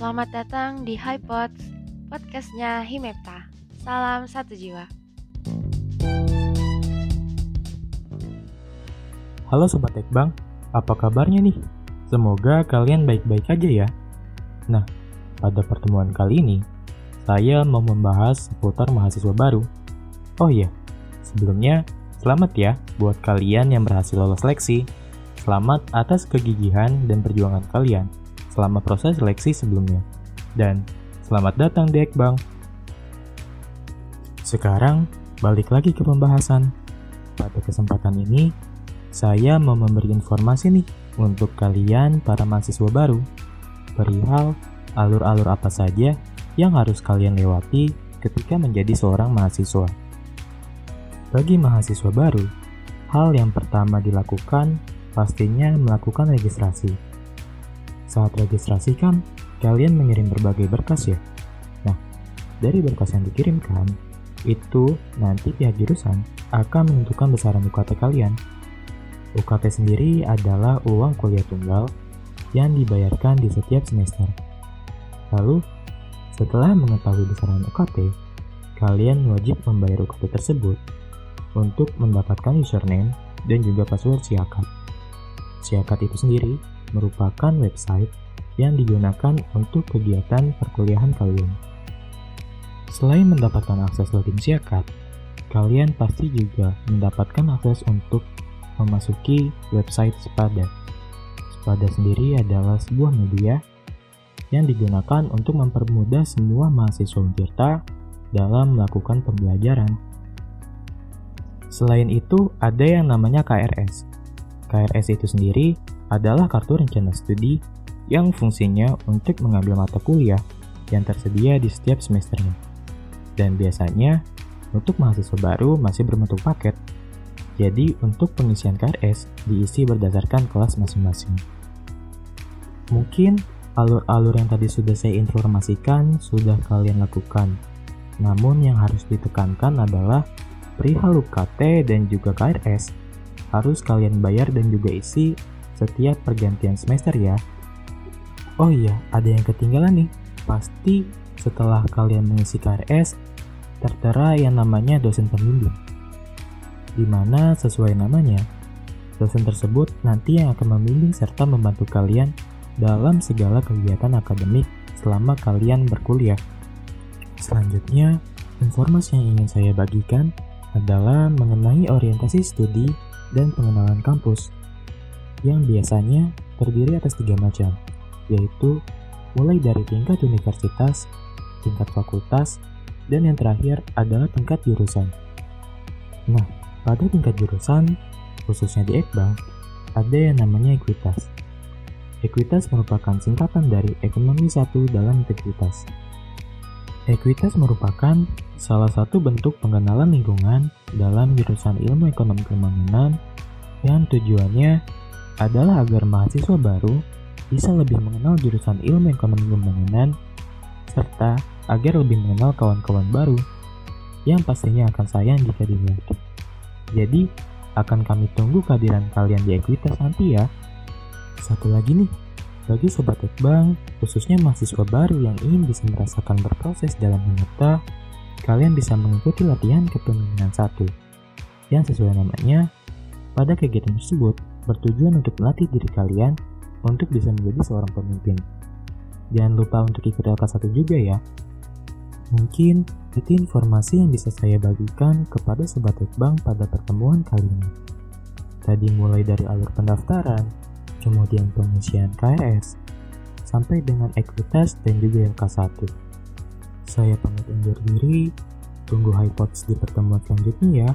Selamat datang di HiPods, podcastnya Himepta. Salam satu jiwa. Halo Sobat Tekbang, apa kabarnya nih? Semoga kalian baik-baik aja ya. Nah, pada pertemuan kali ini, saya mau membahas seputar mahasiswa baru. Oh iya, sebelumnya selamat ya buat kalian yang berhasil lolos seleksi. Selamat atas kegigihan dan perjuangan kalian selama proses seleksi sebelumnya. Dan selamat datang di Ekbang. Sekarang, balik lagi ke pembahasan. Pada kesempatan ini, saya mau memberi informasi nih untuk kalian para mahasiswa baru perihal alur-alur apa saja yang harus kalian lewati ketika menjadi seorang mahasiswa. Bagi mahasiswa baru, hal yang pertama dilakukan pastinya melakukan registrasi. Saat registrasi kan, kalian mengirim berbagai berkas ya. Nah, dari berkas yang dikirimkan, itu nanti pihak jurusan akan menentukan besaran UKT kalian. UKT sendiri adalah uang kuliah tunggal yang dibayarkan di setiap semester. Lalu, setelah mengetahui besaran UKT, kalian wajib membayar UKT tersebut untuk mendapatkan username dan juga password Siakat. Siakat itu sendiri merupakan website yang digunakan untuk kegiatan perkuliahan kalian. Selain mendapatkan akses login Siakat, kalian pasti juga mendapatkan akses untuk memasuki website Spada. Spada sendiri adalah sebuah media yang digunakan untuk mempermudah semua mahasiswa Untirta dalam melakukan pembelajaran. Selain itu, ada yang namanya KRS, KRS itu sendiri adalah kartu rencana studi yang fungsinya untuk mengambil mata kuliah yang tersedia di setiap semesternya. Dan biasanya, untuk mahasiswa baru masih berbentuk paket. Jadi, untuk pengisian KRS diisi berdasarkan kelas masing-masing. Mungkin alur-alur yang tadi sudah saya informasikan sudah kalian lakukan. Namun yang harus ditekankan adalah perihal UKT dan juga KRS harus kalian bayar dan juga isi setiap pergantian semester ya. Oh iya, ada yang ketinggalan nih. Pasti setelah kalian mengisi KRS, tertera yang namanya dosen pembimbing. Di mana sesuai namanya, dosen tersebut nanti yang akan membimbing serta membantu kalian dalam segala kegiatan akademik selama kalian berkuliah. Selanjutnya, informasi yang ingin saya bagikan adalah mengenai orientasi studi dan pengenalan kampus, yang biasanya terdiri atas tiga macam, yaitu mulai dari tingkat universitas, tingkat fakultas, dan yang terakhir adalah tingkat jurusan. Nah, pada tingkat jurusan, khususnya di Ekbang, ada yang namanya ekuitas. Ekuitas merupakan singkatan dari ekonomi satu dalam integritas. Ekuitas merupakan salah satu bentuk pengenalan lingkungan dalam jurusan ilmu ekonomi pembangunan yang tujuannya adalah agar mahasiswa baru bisa lebih mengenal jurusan ilmu ekonomi pembangunan serta agar lebih mengenal kawan-kawan baru yang pastinya akan sayang jika dimiliki. Jadi, akan kami tunggu kehadiran kalian di Ekuitas nanti ya. Satu lagi nih, bagi Sobat Ekbang, khususnya mahasiswa baru yang ingin bisa merasakan berproses dalam menyerta, kalian bisa mengikuti latihan kepemimpinan satu, yang sesuai namanya, pada kegiatan tersebut bertujuan untuk melatih diri kalian untuk bisa menjadi seorang pemimpin. Jangan lupa untuk ikut LK1 juga ya. Mungkin itu informasi yang bisa saya bagikan kepada Sobat Ekbang pada pertemuan kali ini. Tadi mulai dari alur pendaftaran, kemudian pengisian KRS, sampai dengan ekuitas dan juga yang K1. Saya pamit undur diri, tunggu high di pertemuan selanjutnya ya.